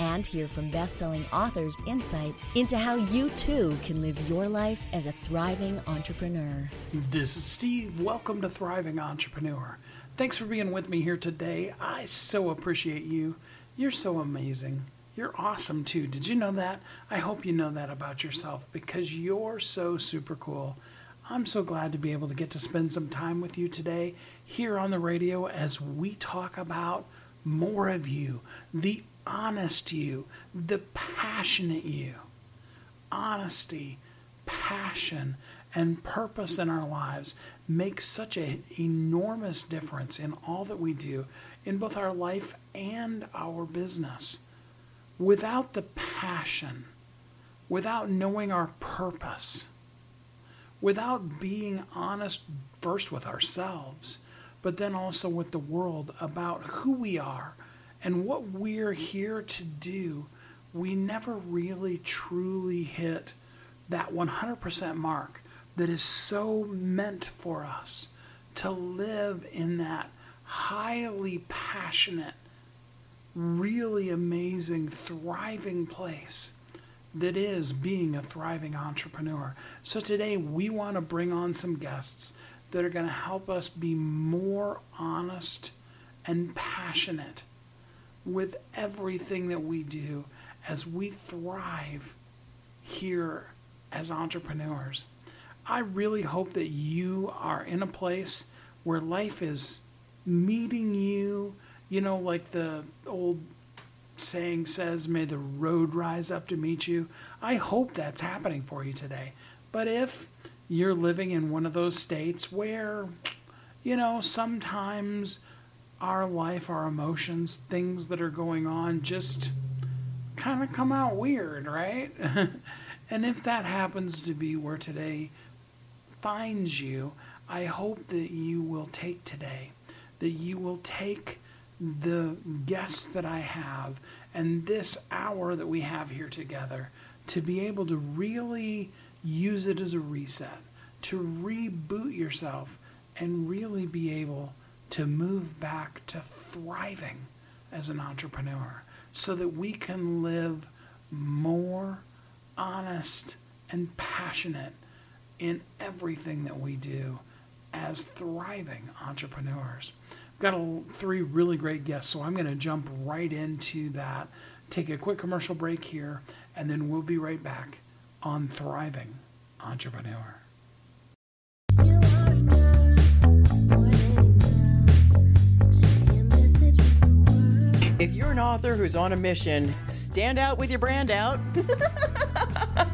And hear from best selling authors insight into how you too can live your life as a thriving entrepreneur. This is Steve. Welcome to Thriving Entrepreneur. Thanks for being with me here today. I so appreciate you. You're so amazing. You're awesome too. Did you know that? I hope you know that about yourself because you're so super cool. I'm so glad to be able to get to spend some time with you today here on the radio as we talk about more of you, the honest you, the passionate you. Honesty, passion, and purpose in our lives makes such an enormous difference in all that we do in both our life and our business. Without the passion, without knowing our purpose, without being honest first with ourselves, but then also with the world about who we are and what we're here to do, we never really truly hit that 100% mark that is so meant for us to live in that highly passionate, really amazing, thriving place that is being a thriving entrepreneur. So today we want to bring on some guests that are going to help us be more honest and passionate with everything that we do as we thrive here as entrepreneurs. I really hope that you are in a place where life is meeting you, you know, like the old saying says, may the road rise up to meet you. I hope that's happening for you today. But if you're living in one of those states where, you know, sometimes our life, our emotions, things that are going on just kind of come out weird, right? and if that happens to be where today finds you, I hope that you will take today that you will take the guests that I have and this hour that we have here together to be able to really use it as a reset, to reboot yourself, and really be able to move back to thriving as an entrepreneur so that we can live more honest and passionate in everything that we do as thriving entrepreneurs. I've got a, three really great guests, so I'm going to jump right into that. Take a quick commercial break here, and then we'll be right back on Thriving Entrepreneur. If you're an author who's on a mission, stand out with your brand out.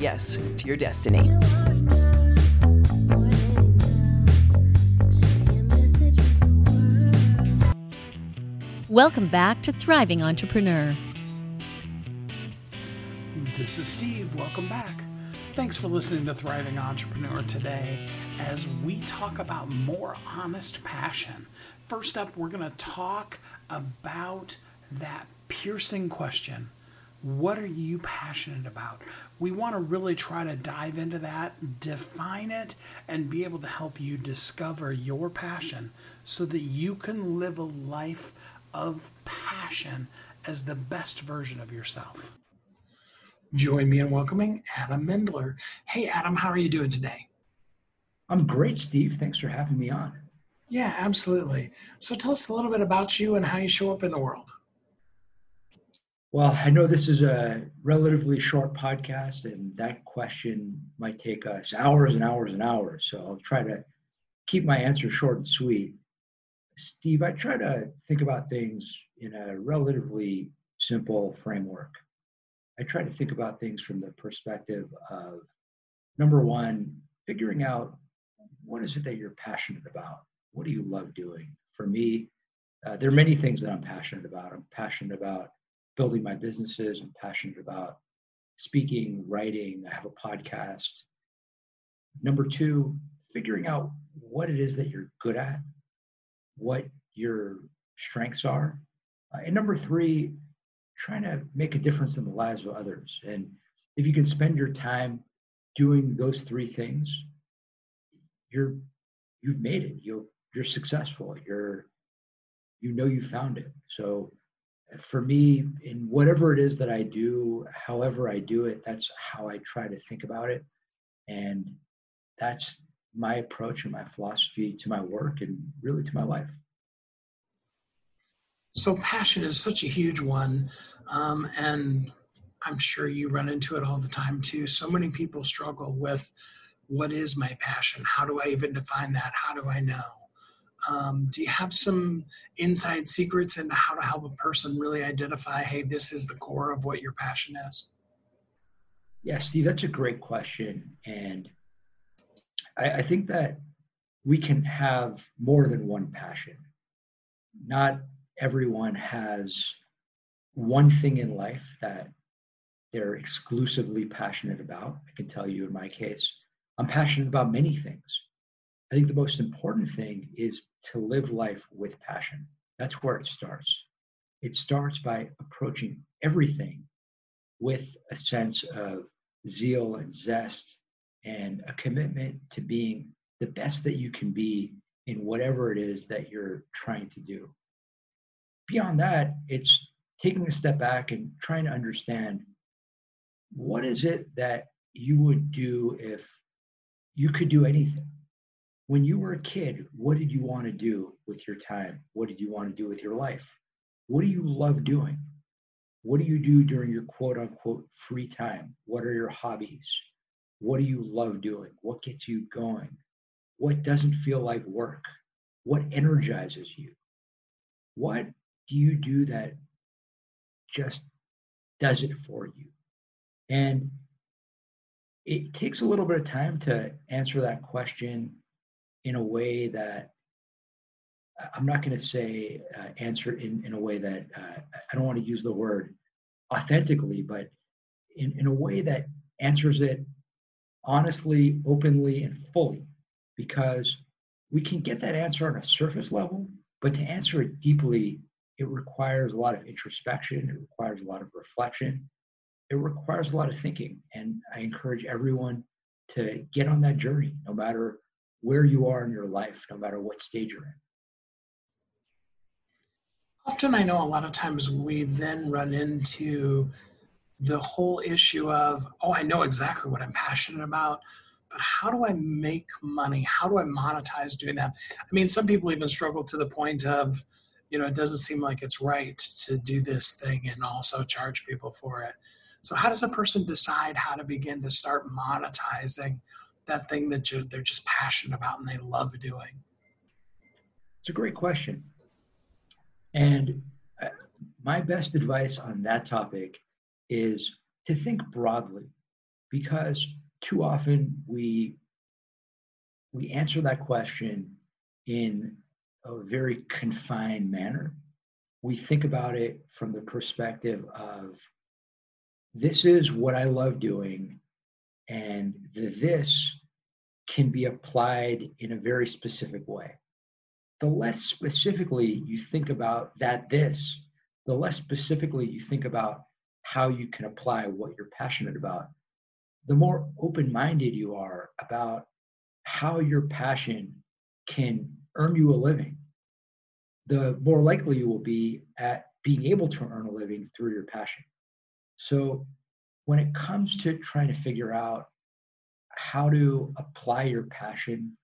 yes to your destiny. Welcome back to Thriving Entrepreneur. This is Steve. Welcome back. Thanks for listening to Thriving Entrepreneur today as we talk about more honest passion. First up, we're going to talk about that piercing question What are you passionate about? We want to really try to dive into that, define it, and be able to help you discover your passion so that you can live a life of passion as the best version of yourself. Join me in welcoming Adam Mendler. Hey, Adam, how are you doing today? I'm great, Steve. Thanks for having me on. Yeah, absolutely. So tell us a little bit about you and how you show up in the world. Well, I know this is a relatively short podcast, and that question might take us hours and hours and hours. So I'll try to keep my answer short and sweet. Steve, I try to think about things in a relatively simple framework. I try to think about things from the perspective of number one, figuring out what is it that you're passionate about? What do you love doing? For me, uh, there are many things that I'm passionate about. I'm passionate about building my businesses. I'm passionate about speaking, writing. I have a podcast. Number two, figuring out what it is that you're good at, what your strengths are. Uh, and number three, trying to make a difference in the lives of others. And if you can spend your time doing those three things, you're you've made it. You you're successful. You're you know you found it. So for me, in whatever it is that I do, however I do it, that's how I try to think about it. And that's my approach and my philosophy to my work and really to my life. So, passion is such a huge one. Um, and I'm sure you run into it all the time too. So many people struggle with what is my passion? How do I even define that? How do I know? Um, do you have some inside secrets into how to help a person really identify, hey, this is the core of what your passion is? Yeah, Steve, that's a great question. And I, I think that we can have more than one passion. Not everyone has one thing in life that they're exclusively passionate about. I can tell you in my case, I'm passionate about many things. I think the most important thing is to live life with passion. That's where it starts. It starts by approaching everything with a sense of zeal and zest and a commitment to being the best that you can be in whatever it is that you're trying to do. Beyond that, it's taking a step back and trying to understand what is it that you would do if you could do anything? When you were a kid, what did you want to do with your time? What did you want to do with your life? What do you love doing? What do you do during your quote unquote free time? What are your hobbies? What do you love doing? What gets you going? What doesn't feel like work? What energizes you? What do you do that just does it for you? And it takes a little bit of time to answer that question in a way that I'm not going to say uh, answer in, in a way that uh, I don't want to use the word authentically, but in, in a way that answers it honestly, openly, and fully, because we can get that answer on a surface level, but to answer it deeply, it requires a lot of introspection, it requires a lot of reflection, it requires a lot of thinking. And I encourage everyone to get on that journey, no matter where you are in your life, no matter what stage you're in. Often, I know a lot of times we then run into the whole issue of, oh, I know exactly what I'm passionate about, but how do I make money? How do I monetize doing that? I mean, some people even struggle to the point of, you know, it doesn't seem like it's right to do this thing and also charge people for it. So, how does a person decide how to begin to start monetizing that thing that they're just passionate about and they love doing? It's a great question. And uh, my best advice on that topic is to think broadly because too often we we answer that question in a very confined manner. We think about it from the perspective of this is what I love doing, and this can be applied in a very specific way. The less specifically you think about that this, the less specifically you think about how you can apply what you're passionate about, the more open minded you are about how your passion can earn you a living, the more likely you will be at being able to earn a living through your passion. So, when it comes to trying to figure out how to apply your passion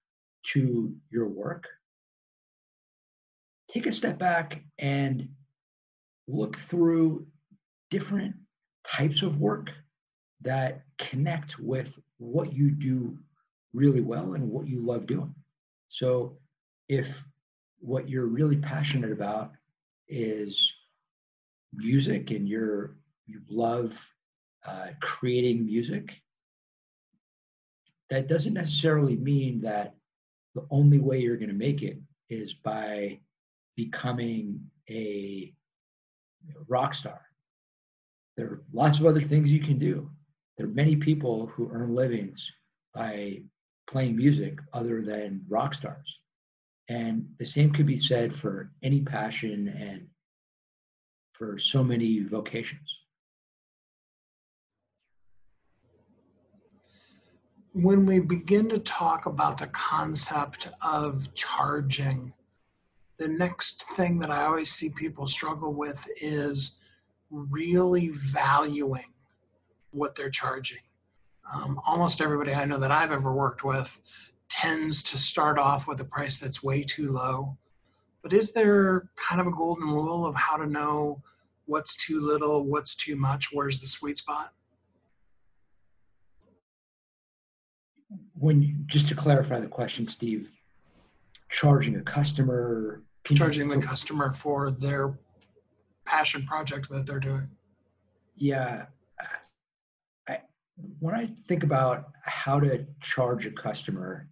to your work, take a step back and look through different types of work that connect with what you do really well and what you love doing. So, if what you're really passionate about is music and you're you love uh, creating music, that doesn't necessarily mean that the only way you're going to make it is by becoming a rock star. There are lots of other things you can do. There are many people who earn livings by playing music other than rock stars. And the same could be said for any passion and for so many vocations. When we begin to talk about the concept of charging, the next thing that I always see people struggle with is really valuing what they're charging. Um, almost everybody I know that I've ever worked with tends to start off with a price that's way too low. But is there kind of a golden rule of how to know what's too little, what's too much, where's the sweet spot? When you, just to clarify the question, Steve, charging a customer, charging the customer for their passion project that they're doing. Yeah, I, when I think about how to charge a customer,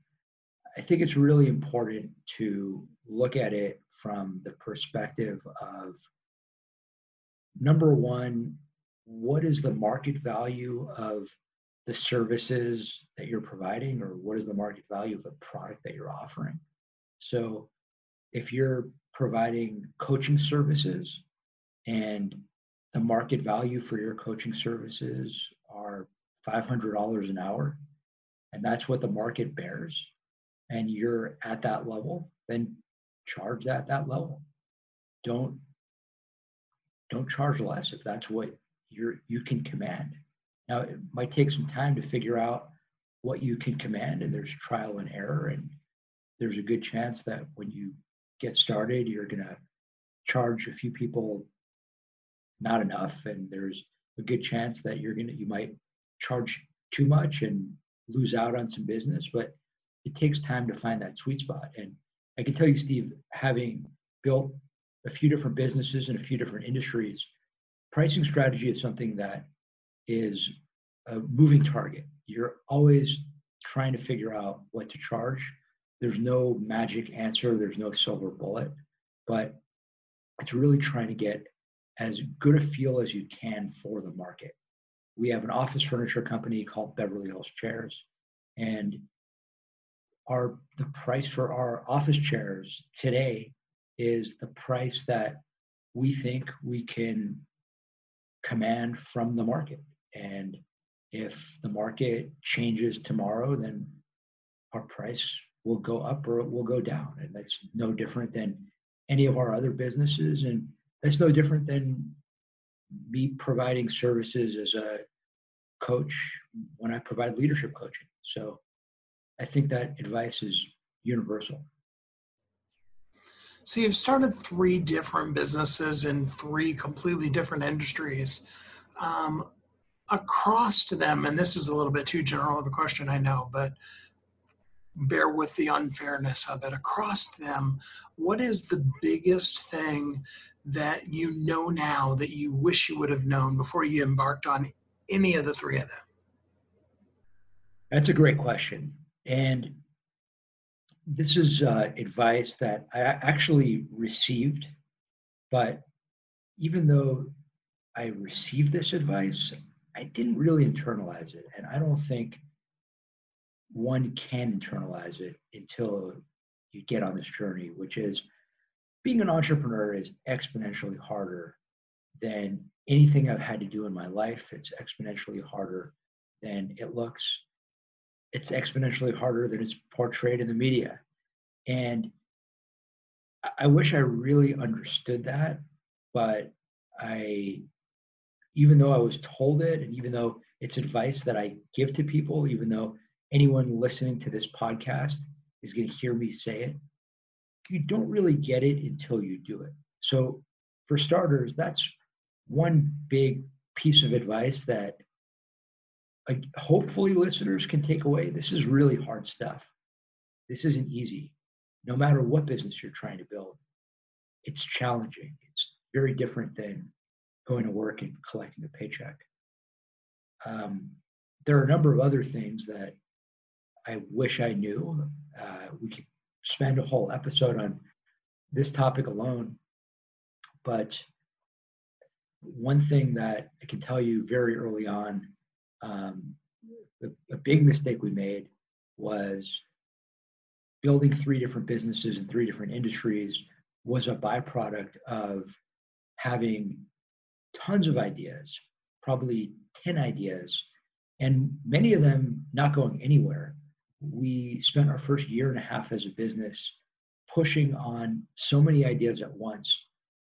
I think it's really important to look at it from the perspective of number one, what is the market value of the services that you're providing, or what is the market value of the product that you're offering? So, if you're providing coaching services and the market value for your coaching services are $500 an hour, and that's what the market bears, and you're at that level, then charge that that level. Don't don't charge less if that's what you're you can command. Now it might take some time to figure out what you can command, and there's trial and error, and there's a good chance that when you get started, you're gonna charge a few people not enough, and there's a good chance that you're gonna you might charge too much and lose out on some business, but it takes time to find that sweet spot. And I can tell you, Steve, having built a few different businesses in a few different industries, pricing strategy is something that is a moving target. You're always trying to figure out what to charge. There's no magic answer, there's no silver bullet, but it's really trying to get as good a feel as you can for the market. We have an office furniture company called Beverly Hills Chairs, and our the price for our office chairs today is the price that we think we can command from the market. And if the market changes tomorrow, then our price will go up or it will go down. And that's no different than any of our other businesses. And that's no different than me providing services as a coach when I provide leadership coaching. So I think that advice is universal. So you've started three different businesses in three completely different industries. Um, across to them, and this is a little bit too general of a question, I know, but bear with the unfairness of it. Across them, what is the biggest thing that you know now that you wish you would have known before you embarked on any of the three of them? That's a great question. And this is uh, advice that I actually received, but even though I received this advice, I didn't really internalize it. And I don't think one can internalize it until you get on this journey, which is being an entrepreneur is exponentially harder than anything I've had to do in my life. It's exponentially harder than it looks. It's exponentially harder than it's portrayed in the media. And I wish I really understood that, but I, even though I was told it, and even though it's advice that I give to people, even though anyone listening to this podcast is going to hear me say it, you don't really get it until you do it. So, for starters, that's one big piece of advice that like, hopefully listeners can take away. This is really hard stuff. This isn't easy no matter what business you're trying to build, it's challenging. It's very different than going to work and collecting a paycheck. Um, there are a number of other things that I wish I knew. Uh, we could spend a whole episode on this topic alone, but one thing that I can tell you very early on, um, a, a big mistake we made was building three different businesses in three different industries was a byproduct of having tons of ideas, probably 10 ideas, and many of them not going anywhere. We spent our first year and a half as a business pushing on so many ideas at once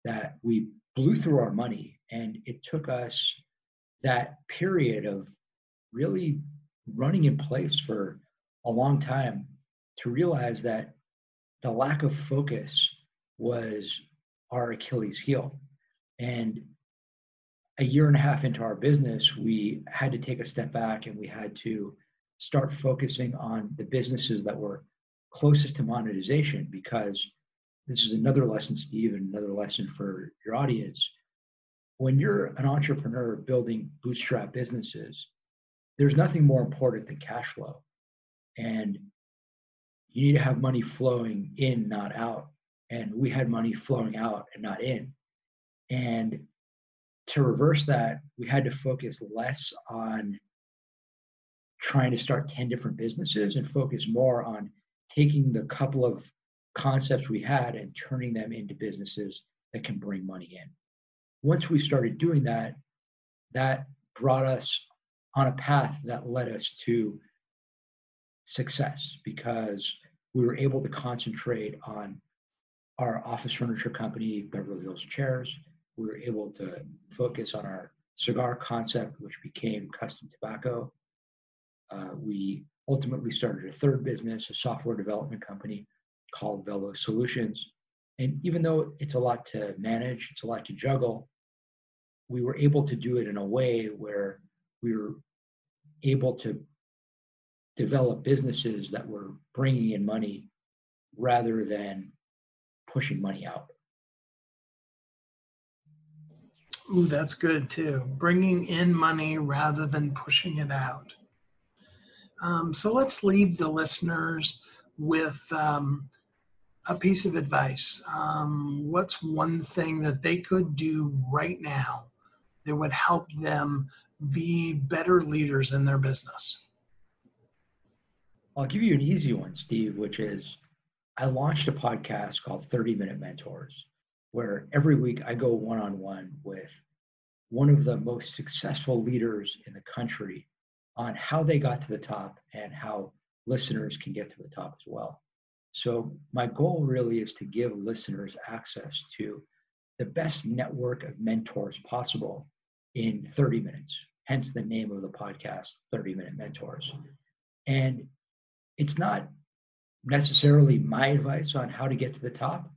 that we blew through our money. And it took us that period of really running in place for a long time to realize that the lack of focus was our Achilles heel. And a year and a half into our business, we had to take a step back and we had to start focusing on the businesses that were closest to monetization because this is another lesson, Steve, and another lesson for your audience. When you're an entrepreneur building bootstrap businesses, there's nothing more important than cash flow. And you need to have money flowing in, not out. And we had money flowing out and not in. And to reverse that, we had to focus less on trying to start 10 different businesses and focus more on taking the couple of concepts we had and turning them into businesses that can bring money in. Once we started doing that, that brought us on a path that led us to success because we were able to concentrate on our office furniture company, Beverly Hills Chairs. We were able to focus on our cigar concept, which became custom tobacco. Uh, we ultimately started a third business, a software development company called Velo Solutions. And even though it's a lot to manage, it's a lot to juggle, we were able to do it in a way where we were able to develop businesses that were bringing in money rather than pushing money out. Ooh, that's good too. Bringing in money rather than pushing it out. Um, so let's leave the listeners with um, a piece of advice. Um, what's one thing that they could do right now that would help them be better leaders in their business? I'll give you an easy one, Steve, which is I launched a podcast called 30 Minute Mentors, where every week I go one on one with one of the most successful leaders in the country on how they got to the top and how listeners can get to the top as well. So, my goal really is to give listeners access to the best network of mentors possible in 30 minutes, hence the name of the podcast, 30 Minute Mentors. And it's not necessarily my advice on how to get to the top.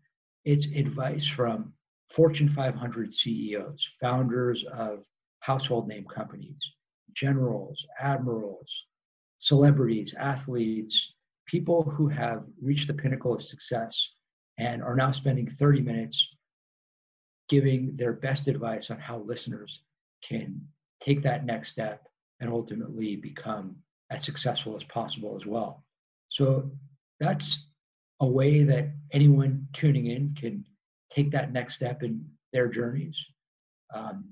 It's advice from Fortune 500 CEOs, founders of household name companies, generals, admirals, celebrities, athletes, people who have reached the pinnacle of success and are now spending 30 minutes giving their best advice on how listeners can take that next step and ultimately become as successful as possible as well. So that's a way that anyone tuning in can take that next step in their journeys. Um,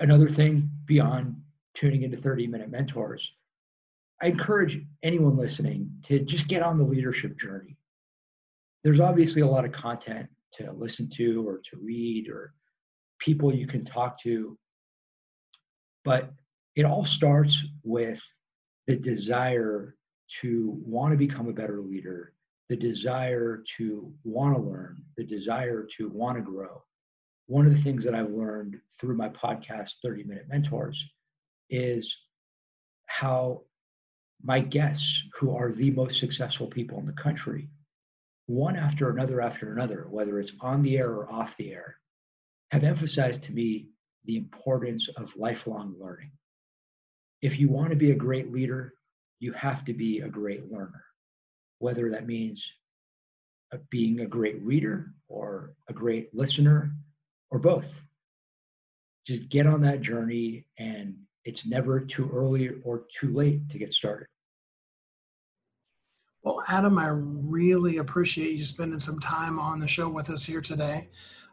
another thing beyond tuning into 30 minute mentors, I encourage anyone listening to just get on the leadership journey. There's obviously a lot of content to listen to or to read or people you can talk to, but it all starts with the desire to want to become a better leader, the desire to want to learn, the desire to want to grow. One of the things that I've learned through my podcast, 30 Minute Mentors, is how my guests, who are the most successful people in the country, one after another after another, whether it's on the air or off the air, have emphasized to me the importance of lifelong learning. If you want to be a great leader, you have to be a great learner, whether that means uh, being a great reader or a great listener or both. Just get on that journey, and it's never too early or too late to get started. Well, Adam, I really appreciate you spending some time on the show with us here today.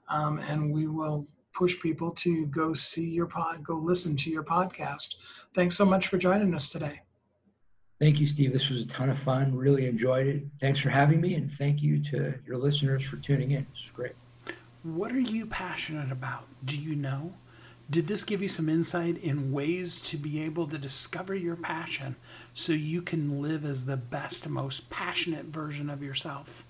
Um, and we will push people to go see your pod, go listen to your podcast. Thanks so much for joining us today. Thank you, Steve. This was a ton of fun. Really enjoyed it. Thanks for having me, and thank you to your listeners for tuning in. It's great. What are you passionate about? Do you know? Did this give you some insight in ways to be able to discover your passion so you can live as the best, most passionate version of yourself?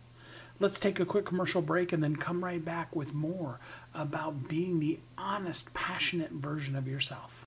Let's take a quick commercial break and then come right back with more about being the honest, passionate version of yourself.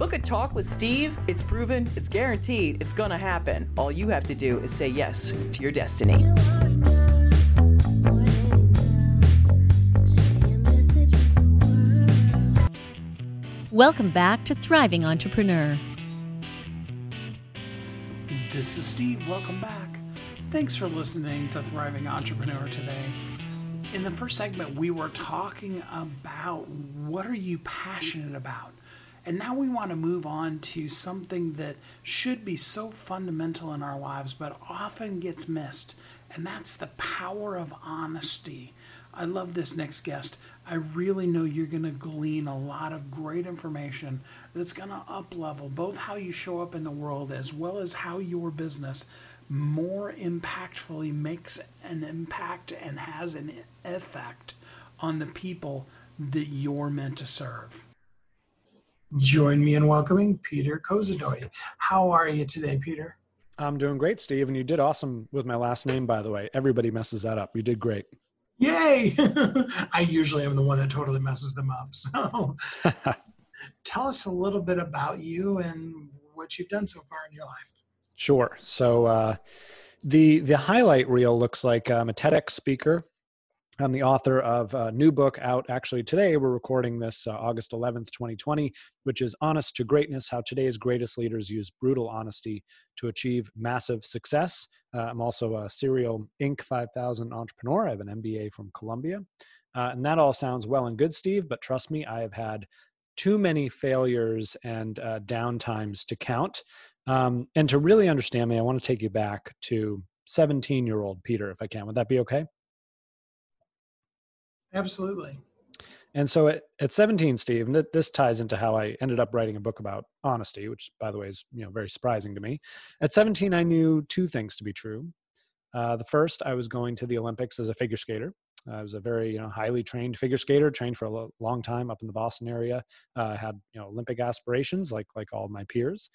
Book a talk with Steve. It's proven, it's guaranteed, it's going to happen. All you have to do is say yes to your destiny. Welcome back to Thriving Entrepreneur. This is Steve. Welcome back. Thanks for listening to Thriving Entrepreneur today. In the first segment, we were talking about what are you passionate about? And now we want to move on to something that should be so fundamental in our lives, but often gets missed, and that's the power of honesty. I love this next guest. I really know you're going to glean a lot of great information that's going to up level both how you show up in the world as well as how your business more impactfully makes an impact and has an effect on the people that you're meant to serve. Join me in welcoming Peter Kozodoy. How are you today, Peter? I'm doing great, Steve. And you did awesome with my last name, by the way. Everybody messes that up. You did great. Yay! I usually am the one that totally messes them up. So tell us a little bit about you and what you've done so far in your life. Sure. So uh, the the highlight reel looks like I'm a TEDx speaker. I'm the author of a new book out actually today. We're recording this uh, August 11th, 2020, which is Honest to Greatness How Today's Greatest Leaders Use Brutal Honesty to Achieve Massive Success. Uh, I'm also a serial Inc. 5000 entrepreneur. I have an MBA from Columbia. Uh, and that all sounds well and good, Steve, but trust me, I have had too many failures and uh, downtimes to count. Um, and to really understand me, I want to take you back to 17 year old Peter, if I can. Would that be okay? Absolutely. And so at, at 17, Steve, and th- this ties into how I ended up writing a book about honesty, which, by the way, is you know very surprising to me. At 17, I knew two things to be true. Uh, the first, I was going to the Olympics as a figure skater. I was a very you know highly trained figure skater, trained for a lo- long time up in the Boston area. Uh, had you know Olympic aspirations, like like all my peers.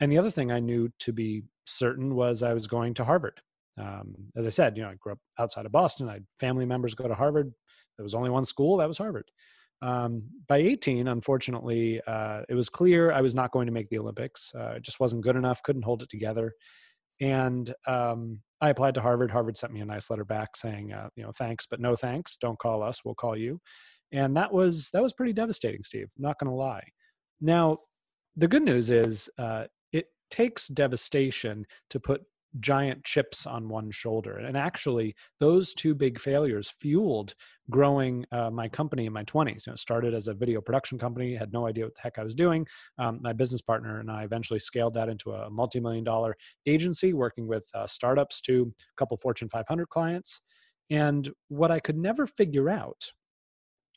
And the other thing I knew to be certain was I was going to Harvard. Um, as I said, you know, I grew up outside of Boston. I had family members go to Harvard there was only one school, that was Harvard. Um, by 18, unfortunately, uh, it was clear I was not going to make the Olympics. Uh, it just wasn't good enough, couldn't hold it together. And um, I applied to Harvard. Harvard sent me a nice letter back saying, uh, you know, thanks, but no thanks. Don't call us. We'll call you. And that was that was pretty devastating, Steve. not going to lie. Now, the good news is uh, it takes devastation to put giant chips on one shoulder. And actually, those two big failures fueled growing uh, my company in my 20s. You know, started as a video production company, had no idea what the heck I was doing. Um, my business partner and I eventually scaled that into a multi-million dollar agency, working with uh, startups to a couple Fortune 500 clients. And what I could never figure out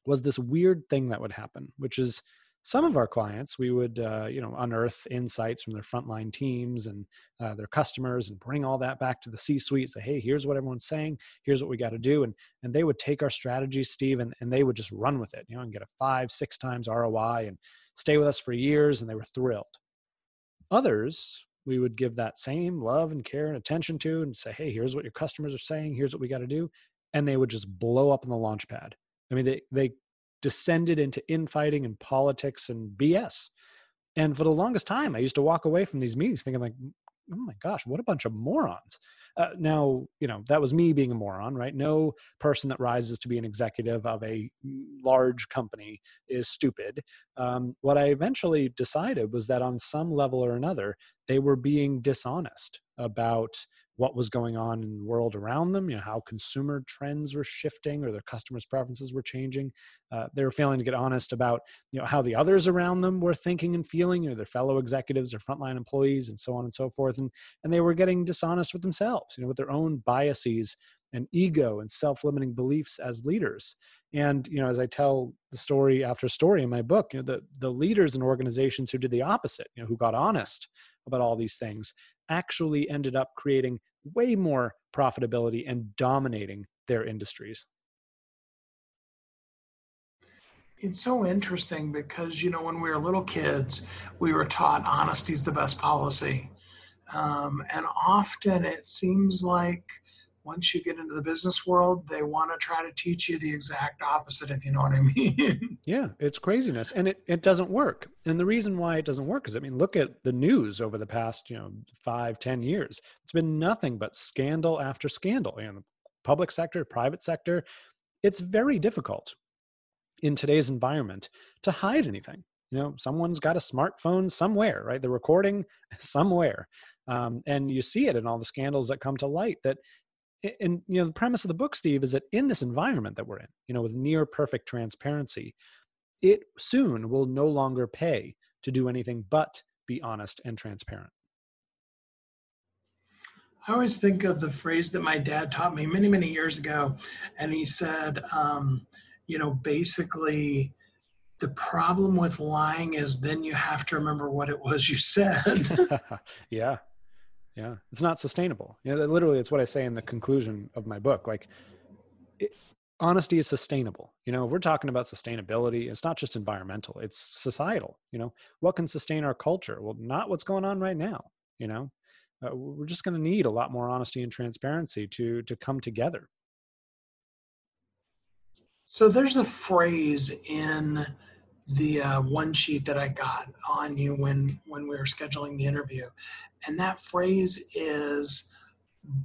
was this weird thing that would happen, which is some of our clients we would uh, you know unearth insights from their frontline teams and uh, their customers and bring all that back to the c suite say hey here's what everyone's saying. Here's what we got to do. And and they would take our strategy steve and, and they would just run with it you know and get a five six times roi and stay with us for years and they were thrilled. Others we would give that same love and care and attention to and say hey here's what your customers are saying. Here's what we got to do. And they would just blow up in the launch pad. I mean, they, they descended into infighting and politics and BS. And for the longest time, I used to walk away from these meetings thinking, like, oh my gosh, what a bunch of morons. Uh, now, you know, that was me being a moron, right? No person that rises to be an executive of a large company is stupid. Um, what I eventually decided was that on some level or another, they were being dishonest about what was going on in the world around them, you know, how consumer trends were shifting or their customers' preferences were changing. Uh, they were failing to get honest about, you know, how the others around them were thinking and feeling, know, their fellow executives, their frontline employees, and so on and so forth. And and they were getting dishonest with themselves, you know, with their own biases and ego and self-limiting beliefs as leaders. And you know, as I tell the story after story in my book, you know, the the leaders and organizations who did the opposite, you know, who got honest about all these things, actually ended up creating way more profitability and dominating their industries. It's so interesting because, you know, when we were little kids, we were taught honesty is the best policy. Um, and often it seems like once you get into the business world, they want to try to teach you the exact opposite, if you know what I mean. yeah, it's craziness. And it, it doesn't work. And the reason why it doesn't work is I mean, look at the news over the past, you know, five, ten years. It's been nothing but scandal after scandal. You know, the public sector, private sector. It's very difficult in today's environment to hide anything. You know, someone's got a smartphone somewhere, right? They're recording somewhere. Um, and you see it in all the scandals that come to light that and you know the premise of the book steve is that in this environment that we're in you know with near perfect transparency it soon will no longer pay to do anything but be honest and transparent I always think of the phrase that my dad taught me many, many years ago. And he said, um, you know, basically, the problem with lying is then you have to remember what it was you said. yeah yeah. It's not sustainable. You know literally it's what i say in the conclusion of my book. Like it, honesty is sustainable. You know we're talking about sustainability it's not just environmental it's societal you know? What can sustain our culture? Well not what's going on right now you know? Uh, we're just going to need a lot more honesty and transparency to to come together. So there's a phrase in the uh, one sheet that I got on you when when we were scheduling the interview, and that phrase is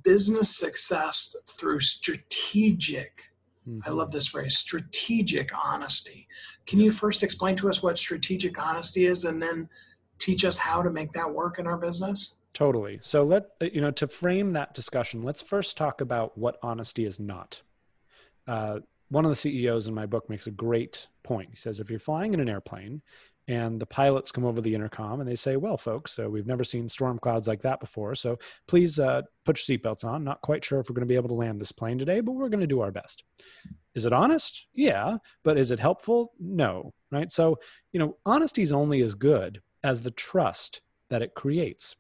business success through strategic. Mm-hmm. I love this phrase, strategic honesty. Can you first explain to us what strategic honesty is, and then teach us how to make that work in our business? Totally. So let you know to frame that discussion. Let's first talk about what honesty is not. Uh, one of the CEOs in my book makes a great point. He says, if you're flying in an airplane and the pilots come over the intercom and they say, well, folks, so we've never seen storm clouds like that before. So please uh, put your seatbelts on. Not quite sure if we're going to be able to land this plane today, but we're going to do our best. Is it honest? Yeah. But is it helpful? No. Right. So, you know, honesty is only as good as the trust that it creates.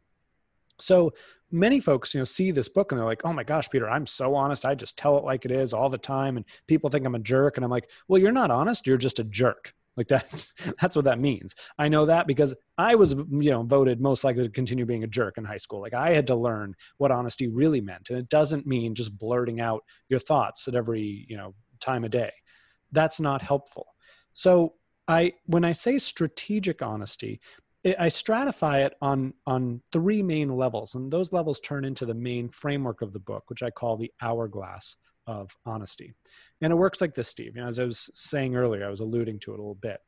So many folks, you know, see this book and they're like, "Oh my gosh, Peter, I'm so honest. I just tell it like it is all the time." And people think I'm a jerk, and I'm like, "Well, you're not honest. You're just a jerk." Like that's that's what that means. I know that because I was, you know, voted most likely to continue being a jerk in high school. Like I had to learn what honesty really meant, and it doesn't mean just blurting out your thoughts at every, you know, time of day. that's not helpful. So I when I say strategic honesty, I stratify it on on three main levels, and those levels turn into the main framework of the book, which I call the hourglass of honesty. And it works like this, Steve. You know, as I was saying earlier, I was alluding to it a little bit.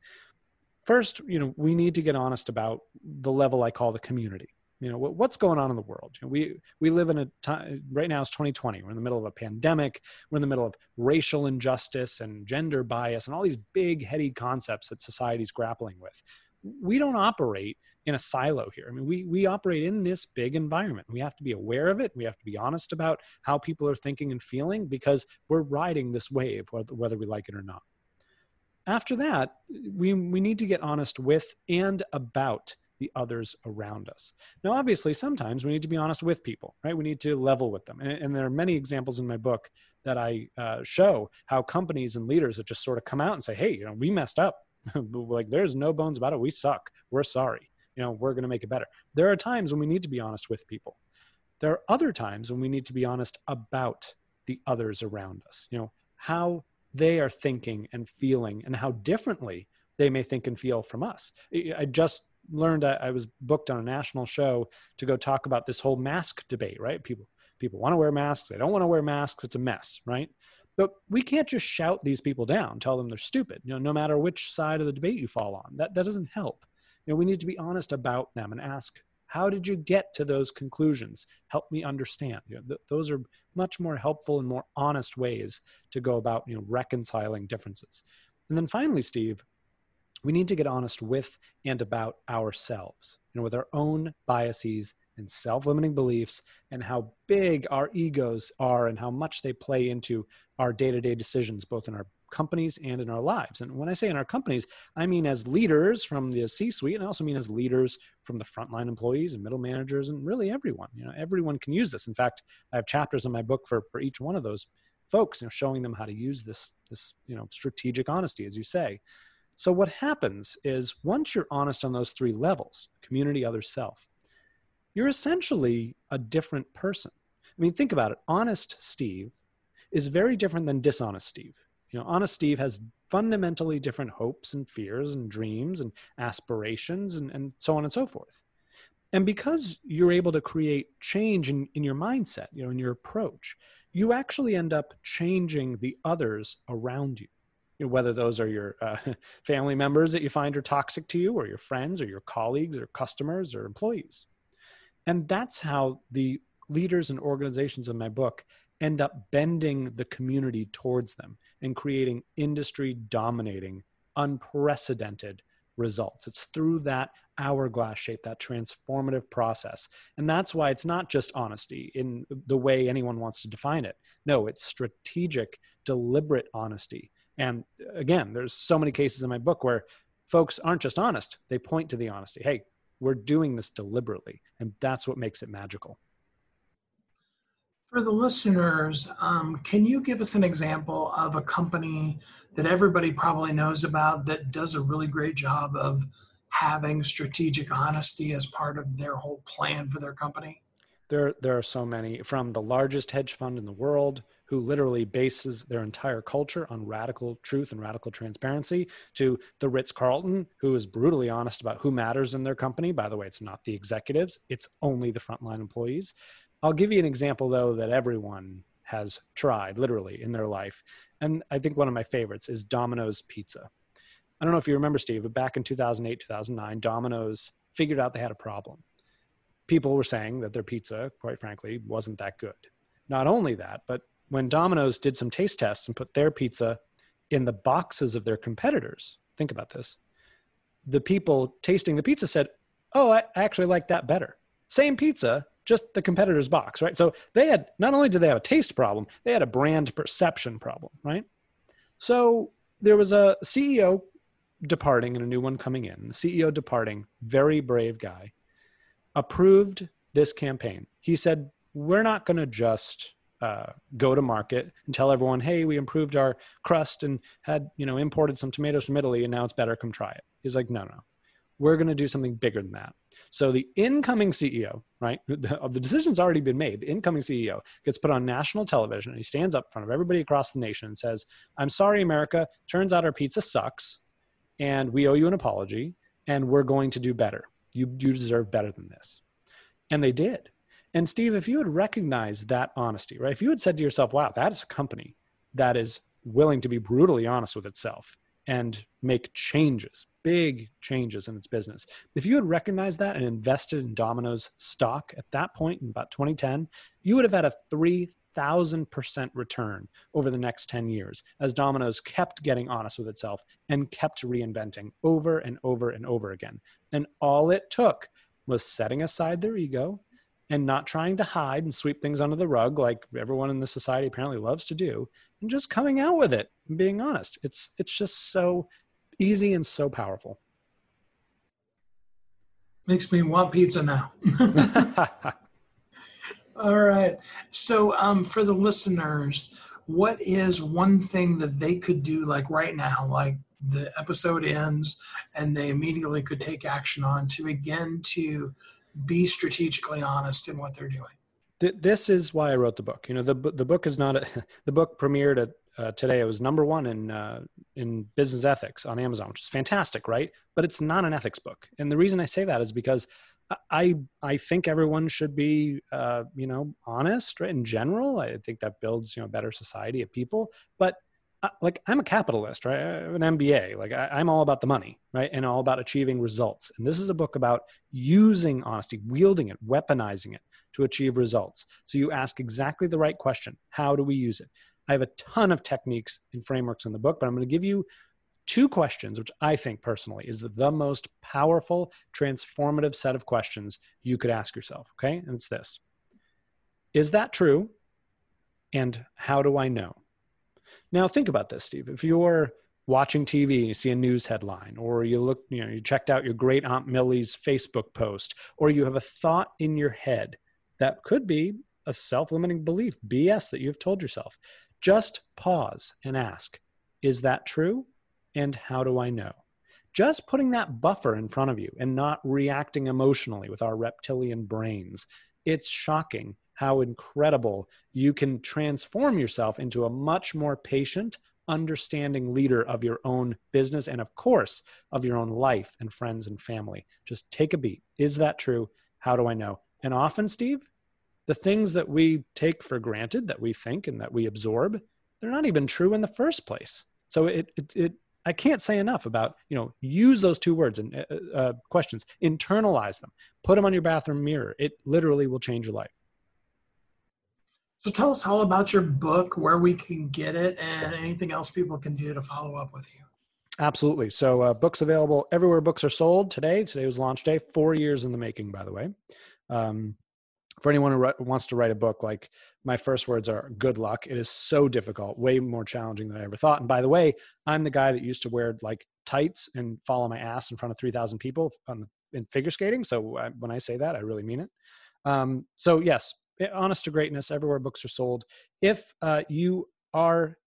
First, you know, we need to get honest about the level I call the community. You know, what's going on in the world? You know, we we live in a time right now. It's 2020. We're in the middle of a pandemic. We're in the middle of racial injustice and gender bias and all these big, heady concepts that society's grappling with we don't operate in a silo here. I mean, we we operate in this big environment. We have to be aware of it. We have to be honest about how people are thinking and feeling because we're riding this wave, whether we like it or not. After that, we we need to get honest with and about the others around us. Now, obviously, sometimes we need to be honest with people, right? We need to level with them, and, and there are many examples in my book that I uh, show how companies and leaders that just sort of come out and say, "Hey, you know, we messed up like there's no bones about it. We suck. We're sorry. You know, we're going to make it better. There are times when we need to be honest with people. There are other times when we need to be honest about the others around us. You know, how they are thinking and feeling and how differently they may think and feel from us. I just learned I was booked on a national show to go talk about this whole mask debate, right? People people want to wear masks, they don't want to wear masks, it's a mess, right? But we can't just shout these people down, tell them they're stupid, you know, no matter which side of the debate you fall on. That, that doesn't help. You know, we need to be honest about them and ask, how did you get to those conclusions? Help me understand. You know, th- those are much more helpful and more honest ways to go about, you know, reconciling differences. And then finally, Steve, we need to get honest with and about ourselves, you know, with our own biases and self limiting beliefs and how big our egos are and how much they play into our day to day decisions, both in our companies and in our lives. And when I say in our companies, I mean as leaders from the C suite, and I also mean as leaders from the frontline employees and middle managers and really everyone. You know, everyone can use this. In fact, I have chapters in my book for, for each one of those folks, you know, showing them how to use this, this, you know, strategic honesty, as you say. So what happens is once you're honest on those three levels, community, other, self, you're essentially a different person. I mean, think about it. Honest Steve is very different than dishonest Steve. You know, honest Steve has fundamentally different hopes and fears and dreams and aspirations and, and so on and so forth. And because you're able to create change in, in your mindset, you know, in your approach, you actually end up changing the others around you. you know, whether those are your uh, family members that you find are toxic to you, or your friends, or your colleagues, or customers, or employees. And that's how the leaders and organizations in my book end up bending the community towards them and creating industry dominating, unprecedented results. It's through that hourglass shape, that transformative process. And that's why it's not just honesty in the way anyone wants to define it. No, it's strategic, deliberate honesty. And uh, again, there's so many cases in my book where folks aren't just honest, they point to the honesty. Hey, we're doing this deliberately, and that's what makes it magical. For the listeners, um, can you give us an example of a company that everybody probably knows about that does a really great job of having strategic honesty as part of their whole plan for their company? There, there are so many from the largest hedge fund in the world who literally bases their entire culture on radical truth and radical transparency to the Ritz Carlton, who is brutally honest about who matters in their company. By the way, it's not the executives, it's only the frontline employees. I'll give you an example, though, that everyone has tried literally in their life. And I think one of my favorites is Domino's Pizza. I don't know if you remember, Steve, but back in 2008, 2009, Domino's figured out they had a problem. People were saying that their pizza, quite frankly, wasn't that good. Not only that, but when Domino's did some taste tests and put their pizza in the boxes of their competitors, think about this. The people tasting the pizza said, Oh, I actually like that better. Same pizza, just the competitor's box, right? So they had not only did they have a taste problem, they had a brand perception problem, right? So there was a CEO departing and a new one coming in. The CEO departing, very brave guy, approved this campaign. He said, "We're not going to just uh, go to market and tell everyone, hey, we improved our crust and had you know imported some tomatoes from Italy and now it's better. Come try it." He's like, "No, no, we're going to do something bigger than that. So the incoming CEO, right, the, the decision's already been made. The incoming CEO gets put on national television and he stands up in front of everybody across the nation and says, I'm sorry, America. Turns out our pizza sucks and we owe you an apology and we're going to do better. You, you deserve better than this. And they did. And Steve, if you had recognized that honesty, right? If you had said to yourself, wow, that is a company that is willing to be brutally honest with itself and make changes, big changes in its business. If you had recognized that and invested in Domino's stock at that point in about 2010, you would have had a 3,000% return over the next 10 years as Domino's kept getting honest with itself and kept reinventing over and over and over again. And all it took was setting aside their ego and not trying to hide and sweep things under the rug like everyone in the society apparently loves to do and just coming out with it and being honest it's it's just so easy and so powerful. Makes me want pizza now. All right. So, um, for the listeners, what is one thing that they could do, like right now, like the episode ends and they immediately could take action on to begin to be strategically honest in what they're doing? This is why I wrote the book. You know, the the book is not a, the book premiered at uh, today. It was number one in uh, in business ethics on Amazon, which is fantastic, right? But it's not an ethics book, and the reason I say that is because I I think everyone should be uh, you know honest right? in general. I think that builds you know a better society of people. But like I'm a capitalist, right? I have an MBA. Like I, am all about the money, right, and all about achieving results. And this is a book about using honesty, wielding it, weaponizing it to achieve results. So you ask exactly the right question: How do we use it? I have a ton of techniques and frameworks in the book, but I'm going to give you two questions, which I think personally is the most powerful, transformative set of questions you could ask yourself. Okay. And it's this Is that true? And how do I know? Now, think about this, Steve. If you're watching TV and you see a news headline, or you look, you know, you checked out your great Aunt Millie's Facebook post, or you have a thought in your head that could be a self limiting belief, BS that you've told yourself. Just pause and ask, is that true? And how do I know? Just putting that buffer in front of you and not reacting emotionally with our reptilian brains. It's shocking how incredible you can transform yourself into a much more patient, understanding leader of your own business and, of course, of your own life and friends and family. Just take a beat. Is that true? How do I know? And often, Steve, the things that we take for granted that we think and that we absorb they're not even true in the first place so it, it, it i can't say enough about you know use those two words and uh, uh, questions internalize them put them on your bathroom mirror it literally will change your life so tell us all about your book where we can get it and anything else people can do to follow up with you absolutely so uh, books available everywhere books are sold today today was launch day four years in the making by the way um, for anyone who wants to write a book, like my first words are good luck. It is so difficult, way more challenging than I ever thought. And by the way, I'm the guy that used to wear like tights and follow my ass in front of 3,000 people on, in figure skating. So I, when I say that, I really mean it. Um, so yes, honest to greatness, everywhere books are sold. If uh, you are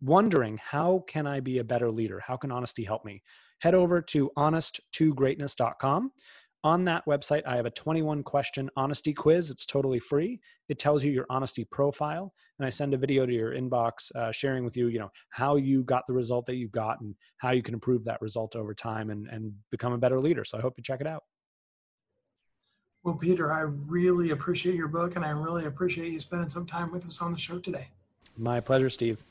wondering, how can I be a better leader? How can honesty help me? Head over to honest2greatness.com. On that website, I have a 21 question honesty quiz. It's totally free. It tells you your honesty profile, and I send a video to your inbox uh, sharing with you, you know, how you got the result that you got and how you can improve that result over time and, and become a better leader. So I hope you check it out. Well, Peter, I really appreciate your book, and I really appreciate you spending some time with us on the show today. My pleasure, Steve.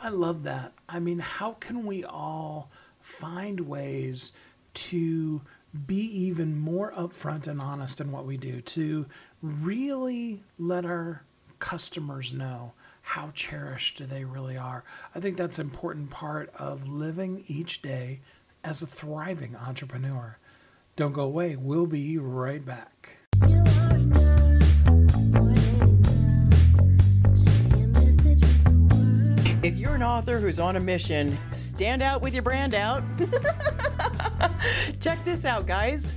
I love that. I mean, how can we all find ways to be even more upfront and honest in what we do, to really let our customers know how cherished they really are. I think that's an important part of living each day as a thriving entrepreneur. Don't go away. We'll be right back. If you're an author who's on a mission, stand out with your brand out. Check this out, guys.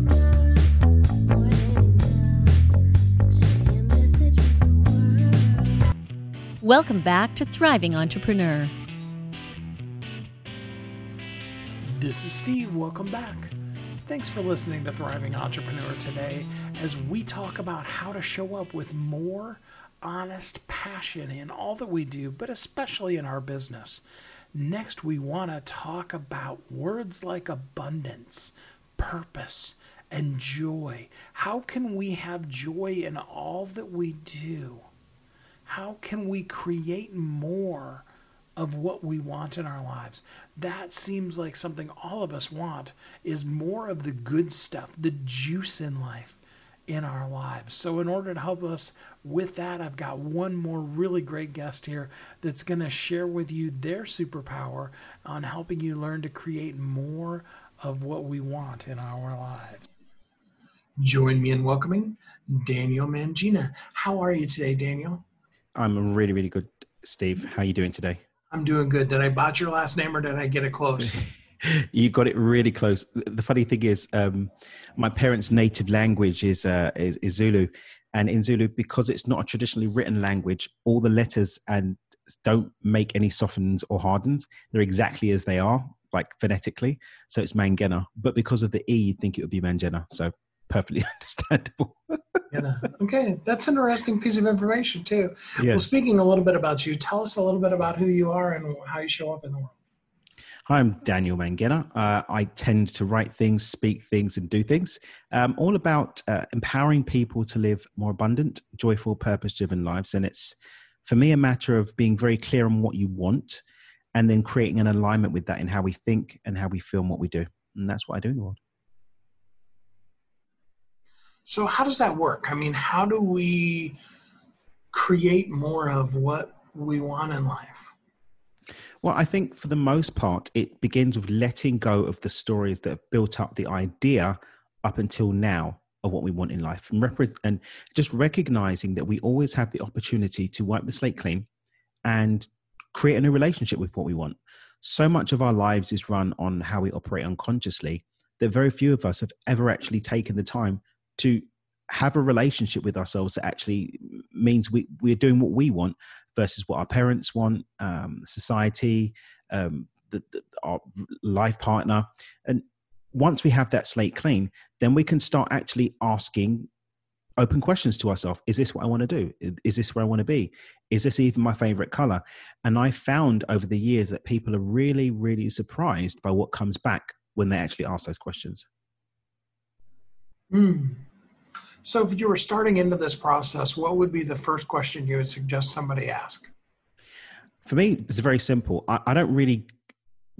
Welcome back to Thriving Entrepreneur. This is Steve. Welcome back. Thanks for listening to Thriving Entrepreneur today as we talk about how to show up with more honest passion in all that we do, but especially in our business. Next, we want to talk about words like abundance, purpose, and joy. How can we have joy in all that we do? How can we create more of what we want in our lives? That seems like something all of us want is more of the good stuff, the juice in life in our lives. So in order to help us with that, I've got one more really great guest here that's going to share with you their superpower on helping you learn to create more of what we want in our lives. Join me in welcoming Daniel Mangina. How are you today, Daniel? I'm really, really good, Steve. How are you doing today? I'm doing good. Did I botch your last name or did I get it close? you got it really close. The funny thing is, um, my parents' native language is, uh, is, is Zulu, and in Zulu, because it's not a traditionally written language, all the letters and don't make any softens or hardens. They're exactly as they are, like phonetically. So it's Mangena, but because of the e, you'd think it would be Mangena. So perfectly understandable. yeah. Okay, that's an interesting piece of information too. Well, speaking a little bit about you, tell us a little bit about who you are and how you show up in the world. Hi, I'm Daniel Mangena. Uh, I tend to write things, speak things, and do things. Um, all about uh, empowering people to live more abundant, joyful, purpose-driven lives. And it's for me a matter of being very clear on what you want, and then creating an alignment with that in how we think and how we feel and what we do. And that's what I do in the world. So, how does that work? I mean, how do we create more of what we want in life? Well, I think for the most part, it begins with letting go of the stories that have built up the idea up until now of what we want in life and, rep- and just recognizing that we always have the opportunity to wipe the slate clean and create a new relationship with what we want. So much of our lives is run on how we operate unconsciously that very few of us have ever actually taken the time to have a relationship with ourselves that actually means we, we're doing what we want versus what our parents want, um, society, um, the, the, our life partner. And once we have that slate clean, then we can start actually asking open questions to ourselves. Is this what I want to do? Is this where I want to be? Is this even my favorite color? And I found over the years that people are really, really surprised by what comes back when they actually ask those questions. Mm. So, if you were starting into this process, what would be the first question you would suggest somebody ask? For me, it's very simple. I, I don't really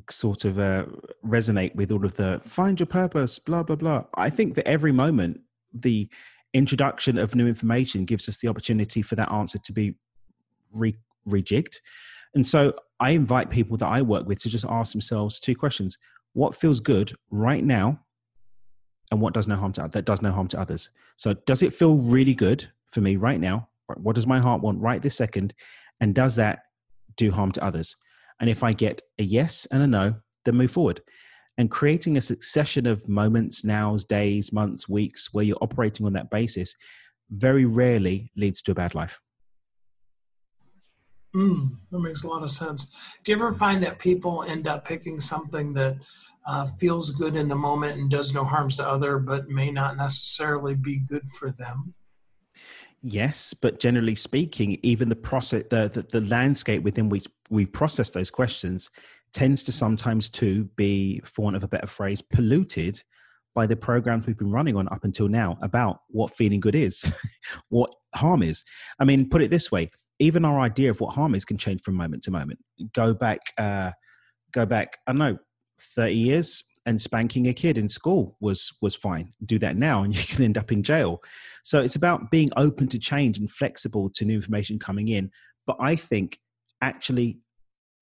sort of uh, resonate with all of the find your purpose, blah, blah, blah. I think that every moment, the introduction of new information gives us the opportunity for that answer to be re- rejigged. And so I invite people that I work with to just ask themselves two questions What feels good right now? And what does no harm to that does no harm to others. So does it feel really good for me right now? What does my heart want right this second? And does that do harm to others? And if I get a yes and a no, then move forward. And creating a succession of moments, nows, days, months, weeks where you're operating on that basis very rarely leads to a bad life. Mm, that makes a lot of sense. Do you ever find that people end up picking something that uh, feels good in the moment and does no harms to other, but may not necessarily be good for them? Yes, but generally speaking, even the process, the, the, the landscape within which we process those questions tends to sometimes to be, for want of a better phrase, polluted by the programs we've been running on up until now about what feeling good is, what harm is. I mean, put it this way: even our idea of what harm is can change from moment to moment. Go back, uh, go back. I don't know, thirty years, and spanking a kid in school was was fine. Do that now, and you can end up in jail. So it's about being open to change and flexible to new information coming in. But I think actually,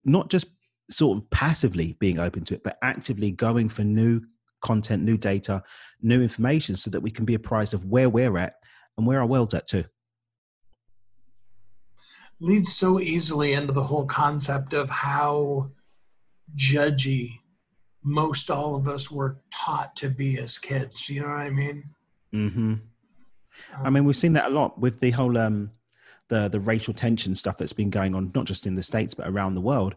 not just sort of passively being open to it, but actively going for new content, new data, new information so that we can be apprised of where we're at and where our world's at too. Leads so easily into the whole concept of how judgy most all of us were taught to be as kids. Do you know what I mean? Mm-hmm. Um, I mean, we've seen that a lot with the whole um, the the racial tension stuff that's been going on, not just in the states but around the world.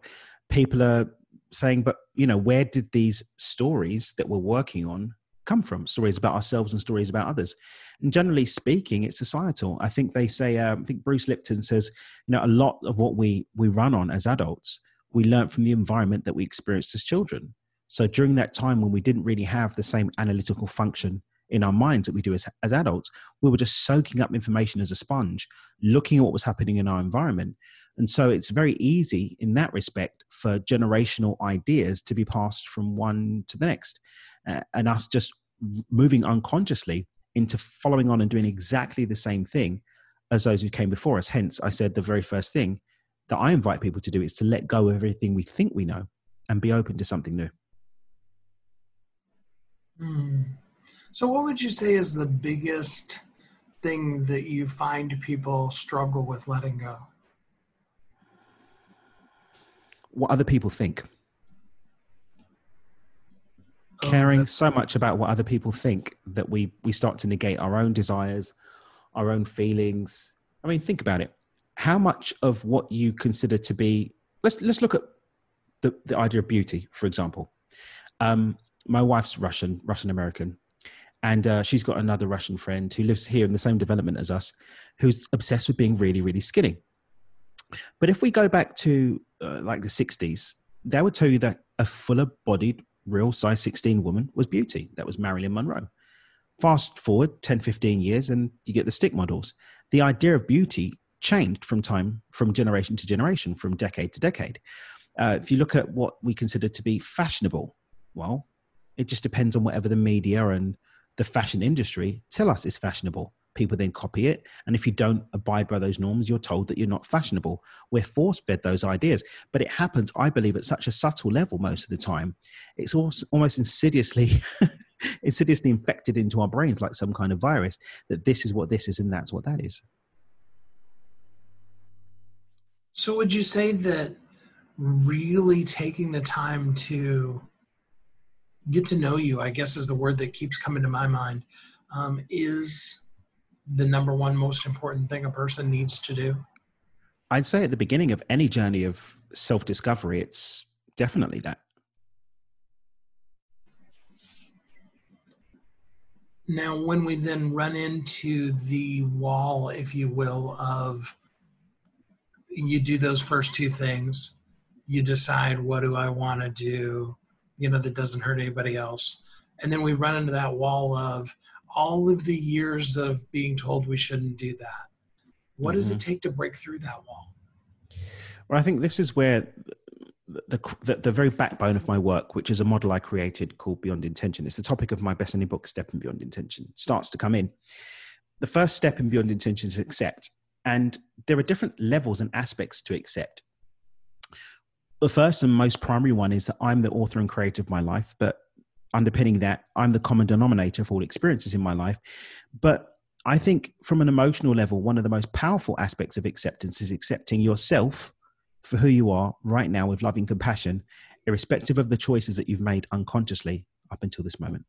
People are saying, but you know, where did these stories that we're working on come from? Stories about ourselves and stories about others. And generally speaking, it's societal. I think they say. Uh, I think Bruce Lipton says, you know, a lot of what we we run on as adults, we learn from the environment that we experienced as children. So during that time when we didn't really have the same analytical function in our minds that we do as, as adults, we were just soaking up information as a sponge, looking at what was happening in our environment. And so it's very easy in that respect for generational ideas to be passed from one to the next. Uh, and us just moving unconsciously into following on and doing exactly the same thing as those who came before us. Hence, I said the very first thing that I invite people to do is to let go of everything we think we know and be open to something new. Mm. So, what would you say is the biggest thing that you find people struggle with letting go? What other people think. Oh, Caring so much about what other people think that we we start to negate our own desires, our own feelings. I mean, think about it. How much of what you consider to be let's let's look at the, the idea of beauty, for example. Um, my wife's Russian, Russian American, and uh, she's got another Russian friend who lives here in the same development as us, who's obsessed with being really, really skinny. But if we go back to uh, like the 60s, they would tell you that a fuller bodied, real size 16 woman was beauty. That was Marilyn Monroe. Fast forward 10, 15 years, and you get the stick models. The idea of beauty changed from time, from generation to generation, from decade to decade. Uh, if you look at what we consider to be fashionable, well, it just depends on whatever the media and the fashion industry tell us is fashionable. People then copy it. And if you don't abide by those norms, you're told that you're not fashionable. We're force fed those ideas. But it happens, I believe, at such a subtle level most of the time. It's almost insidiously. insidiously infected into our brains like some kind of virus that this is what this is and that's what that is. So, would you say that really taking the time to get to know you, I guess is the word that keeps coming to my mind, um, is the number one most important thing a person needs to do? I'd say at the beginning of any journey of self discovery, it's definitely that. Now, when we then run into the wall, if you will, of you do those first two things, you decide, what do I want to do? You know, that doesn't hurt anybody else. And then we run into that wall of all of the years of being told we shouldn't do that. What mm-hmm. does it mm-hmm. take to break through that wall? Well, I think this is where the, the, the very backbone of my work, which is a model I created called Beyond Intention, it's the topic of my best-selling book, Stepping Beyond Intention, starts to come in. The first step in Beyond Intention is accept, and there are different levels and aspects to accept the first and most primary one is that I'm the author and creator of my life, but underpinning that, I'm the common denominator for all experiences in my life. But I think from an emotional level, one of the most powerful aspects of acceptance is accepting yourself for who you are right now with loving compassion, irrespective of the choices that you've made unconsciously up until this moment.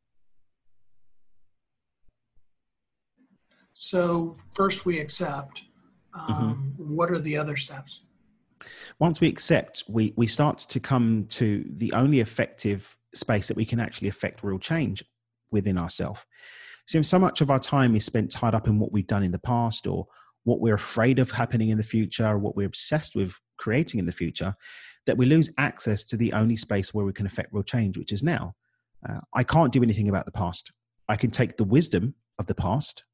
So, first we accept. Mm-hmm. Um, mm-hmm. What are the other steps? Once we accept, we, we start to come to the only effective space that we can actually affect real change within ourselves. So, so much of our time is spent tied up in what we've done in the past or what we're afraid of happening in the future or what we're obsessed with creating in the future that we lose access to the only space where we can affect real change, which is now. Uh, I can't do anything about the past. I can take the wisdom of the past.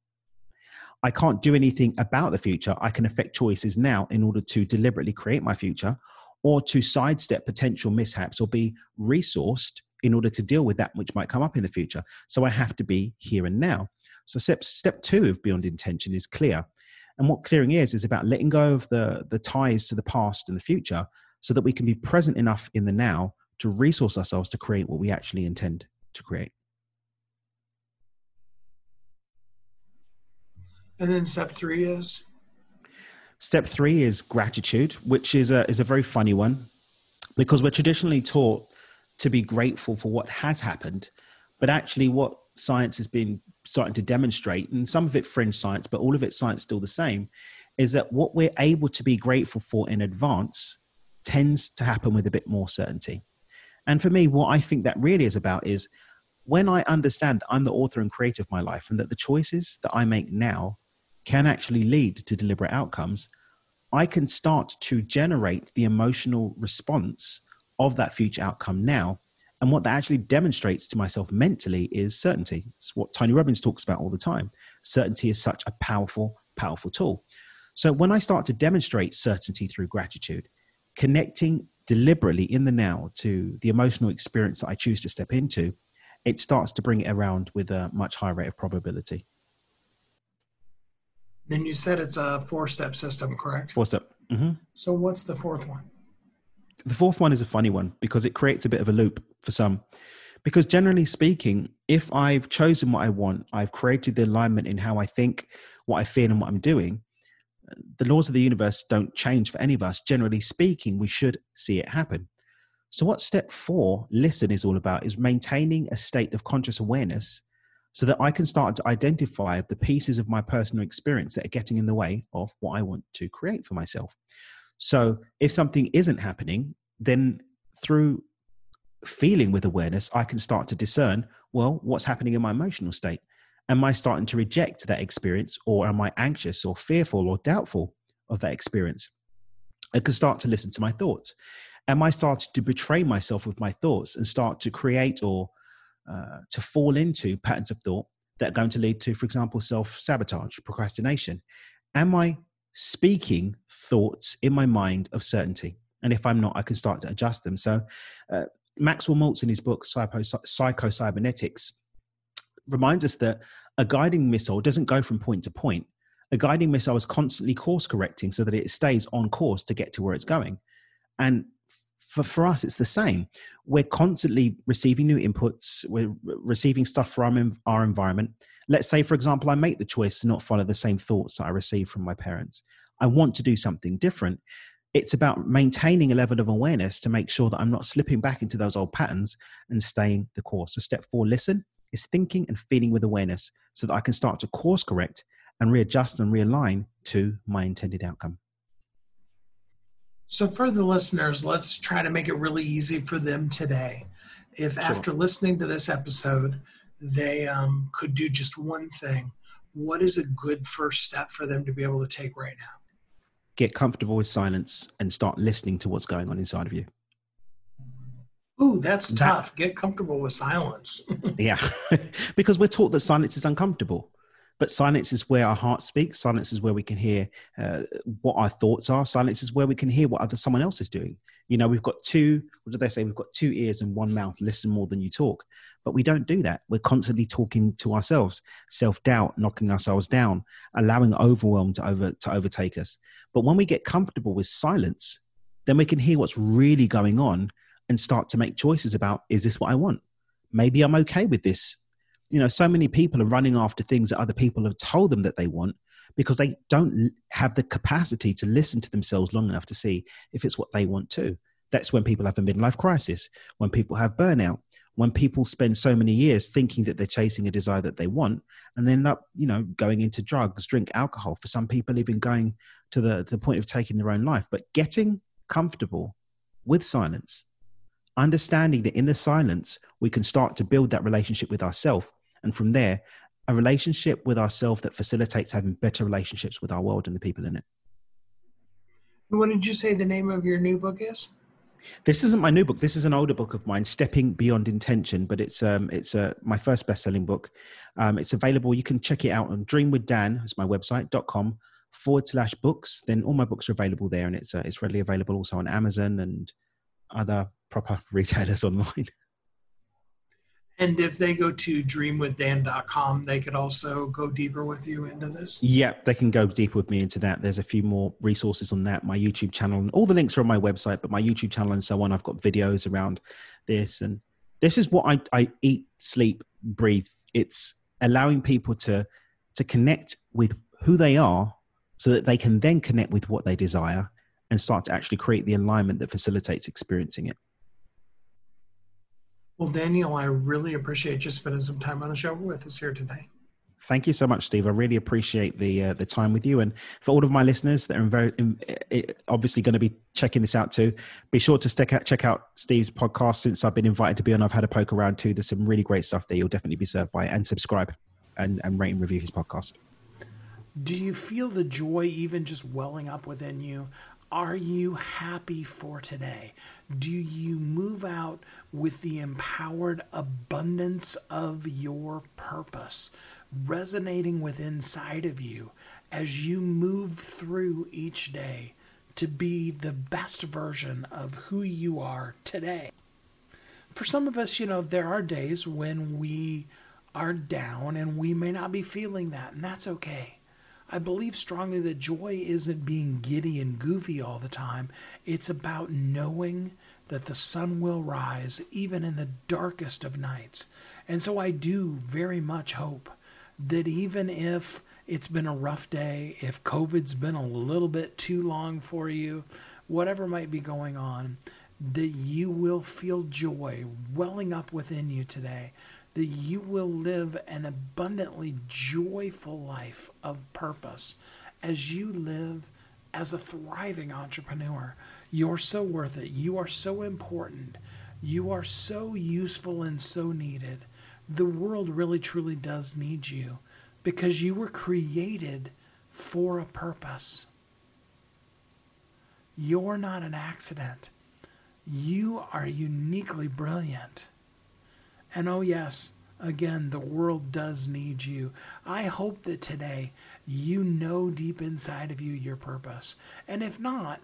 I can't do anything about the future. I can affect choices now in order to deliberately create my future or to sidestep potential mishaps or be resourced in order to deal with that which might come up in the future. So I have to be here and now. So step, step two of Beyond Intention is clear. And what clearing is, is about letting go of the, the ties to the past and the future so that we can be present enough in the now to resource ourselves to create what we actually intend to create. And then step three is? Step three is gratitude, which is a, is a very funny one because we're traditionally taught to be grateful for what has happened. But actually, what science has been starting to demonstrate, and some of it fringe science, but all of it science still the same, is that what we're able to be grateful for in advance tends to happen with a bit more certainty. And for me, what I think that really is about is when I understand I'm the author and creator of my life and that the choices that I make now can actually lead to deliberate outcomes, I can start to generate the emotional response of that future outcome now. And what that actually demonstrates to myself mentally is certainty. It's what Tony Robbins talks about all the time. Certainty is such a powerful, powerful tool. So when I start to demonstrate certainty through gratitude, connecting deliberately in the now to the emotional experience that I choose to step into, it starts to bring it around with a much higher rate of probability. Then you said it's a four step system, correct? Four step. Mm-hmm. So what's the fourth one? The fourth one is a funny one because it creates a bit of a loop for some. Because generally speaking, if I've chosen what I want, I've created the alignment in how I think, what I feel, and what I'm doing, the laws of the universe don't change for any of us. Generally speaking, we should see it happen. So, what step four, listen, is all about is maintaining a state of conscious awareness so that I can start to identify the pieces of my personal experience that are getting in the way of what I want to create for myself. So, if something isn't happening, then through feeling with awareness, I can start to discern well, what's happening in my emotional state? am I starting to reject that experience or am I anxious or fearful or doubtful of that experience? I can start to listen to my thoughts. Am I starting to betray myself with my thoughts and start to create or uh, to fall into patterns of thought that are going to lead to, for example, self sabotage, procrastination? Am I speaking thoughts in my mind of certainty? And if I'm not, I can start to adjust them. So, uh, Maxwell Maltz in his book Psycho, Psycho Cybernetics reminds us that a guiding missile doesn't go from point to point. A guiding missile is constantly course correcting so that it stays on course to get to where it's going. And for, for us, it's the same. We're constantly receiving new inputs, we're receiving stuff from our environment. Let's say, for example, I make the choice to not follow the same thoughts that I receive from my parents. I want to do something different. It's about maintaining a level of awareness to make sure that I'm not slipping back into those old patterns and staying the course. So, step four, listen is thinking and feeling with awareness so that I can start to course correct and readjust and realign to my intended outcome. So, for the listeners, let's try to make it really easy for them today. If sure. after listening to this episode, they um, could do just one thing, what is a good first step for them to be able to take right now? Get comfortable with silence and start listening to what's going on inside of you. Ooh, that's that, tough. Get comfortable with silence. yeah, because we're taught that silence is uncomfortable. But silence is where our heart speaks. Silence is where we can hear uh, what our thoughts are. Silence is where we can hear what other someone else is doing. You know, we've got two. What do they say? We've got two ears and one mouth. Listen more than you talk. But we don't do that. We're constantly talking to ourselves. Self doubt, knocking ourselves down, allowing overwhelm to over to overtake us. But when we get comfortable with silence, then we can hear what's really going on and start to make choices about is this what I want? Maybe I'm okay with this. You know, so many people are running after things that other people have told them that they want because they don't have the capacity to listen to themselves long enough to see if it's what they want to. That's when people have a midlife crisis, when people have burnout, when people spend so many years thinking that they're chasing a desire that they want and then end up, you know, going into drugs, drink alcohol. For some people, even going to the, to the point of taking their own life. But getting comfortable with silence, understanding that in the silence, we can start to build that relationship with ourselves. And from there, a relationship with ourselves that facilitates having better relationships with our world and the people in it. What did you say the name of your new book is? This isn't my new book. This is an older book of mine, Stepping Beyond Intention. But it's um, it's uh, my first best-selling book. Um, it's available. You can check it out on Dream with Dan. It's my website dot com forward slash books. Then all my books are available there, and it's uh, it's readily available also on Amazon and other proper retailers online. And if they go to dreamwithdan.com, they could also go deeper with you into this. Yeah, they can go deeper with me into that. There's a few more resources on that. My YouTube channel, and all the links are on my website, but my YouTube channel and so on. I've got videos around this, and this is what I, I eat, sleep, breathe. It's allowing people to to connect with who they are, so that they can then connect with what they desire and start to actually create the alignment that facilitates experiencing it. Well, Daniel, I really appreciate you spending some time on the show with us here today. Thank you so much, Steve. I really appreciate the uh, the time with you, and for all of my listeners that are very, in, obviously going to be checking this out too. Be sure to out, check out Steve's podcast. Since I've been invited to be on, I've had a poke around too. There's some really great stuff there. You'll definitely be served by, and subscribe, and and rate and review his podcast. Do you feel the joy even just welling up within you? Are you happy for today? Do you move out with the empowered abundance of your purpose resonating with inside of you as you move through each day to be the best version of who you are today? For some of us, you know, there are days when we are down and we may not be feeling that, and that's okay. I believe strongly that joy isn't being giddy and goofy all the time. It's about knowing that the sun will rise even in the darkest of nights. And so I do very much hope that even if it's been a rough day, if COVID's been a little bit too long for you, whatever might be going on, that you will feel joy welling up within you today that you will live an abundantly joyful life of purpose as you live as a thriving entrepreneur. You're so worth it. You are so important. You are so useful and so needed. The world really truly does need you because you were created for a purpose. You're not an accident. You are uniquely brilliant. And oh, yes, again, the world does need you. I hope that today you know deep inside of you your purpose. And if not,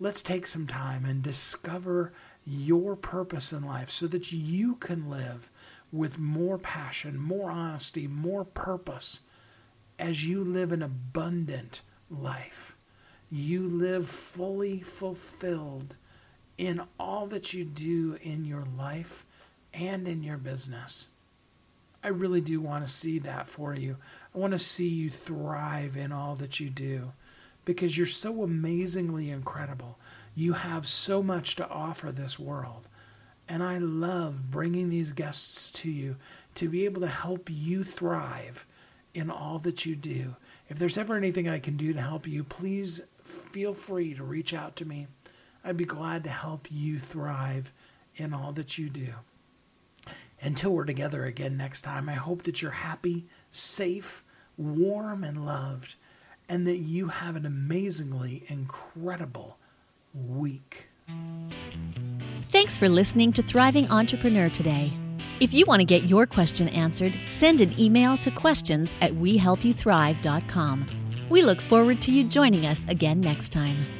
let's take some time and discover your purpose in life so that you can live with more passion, more honesty, more purpose as you live an abundant life. You live fully fulfilled in all that you do in your life and in your business. I really do want to see that for you. I want to see you thrive in all that you do because you're so amazingly incredible. You have so much to offer this world. And I love bringing these guests to you to be able to help you thrive in all that you do. If there's ever anything I can do to help you, please feel free to reach out to me. I'd be glad to help you thrive in all that you do. Until we're together again next time, I hope that you're happy, safe, warm, and loved, and that you have an amazingly incredible week. Thanks for listening to Thriving Entrepreneur today. If you want to get your question answered, send an email to questions at wehelpyouthrive.com. We look forward to you joining us again next time.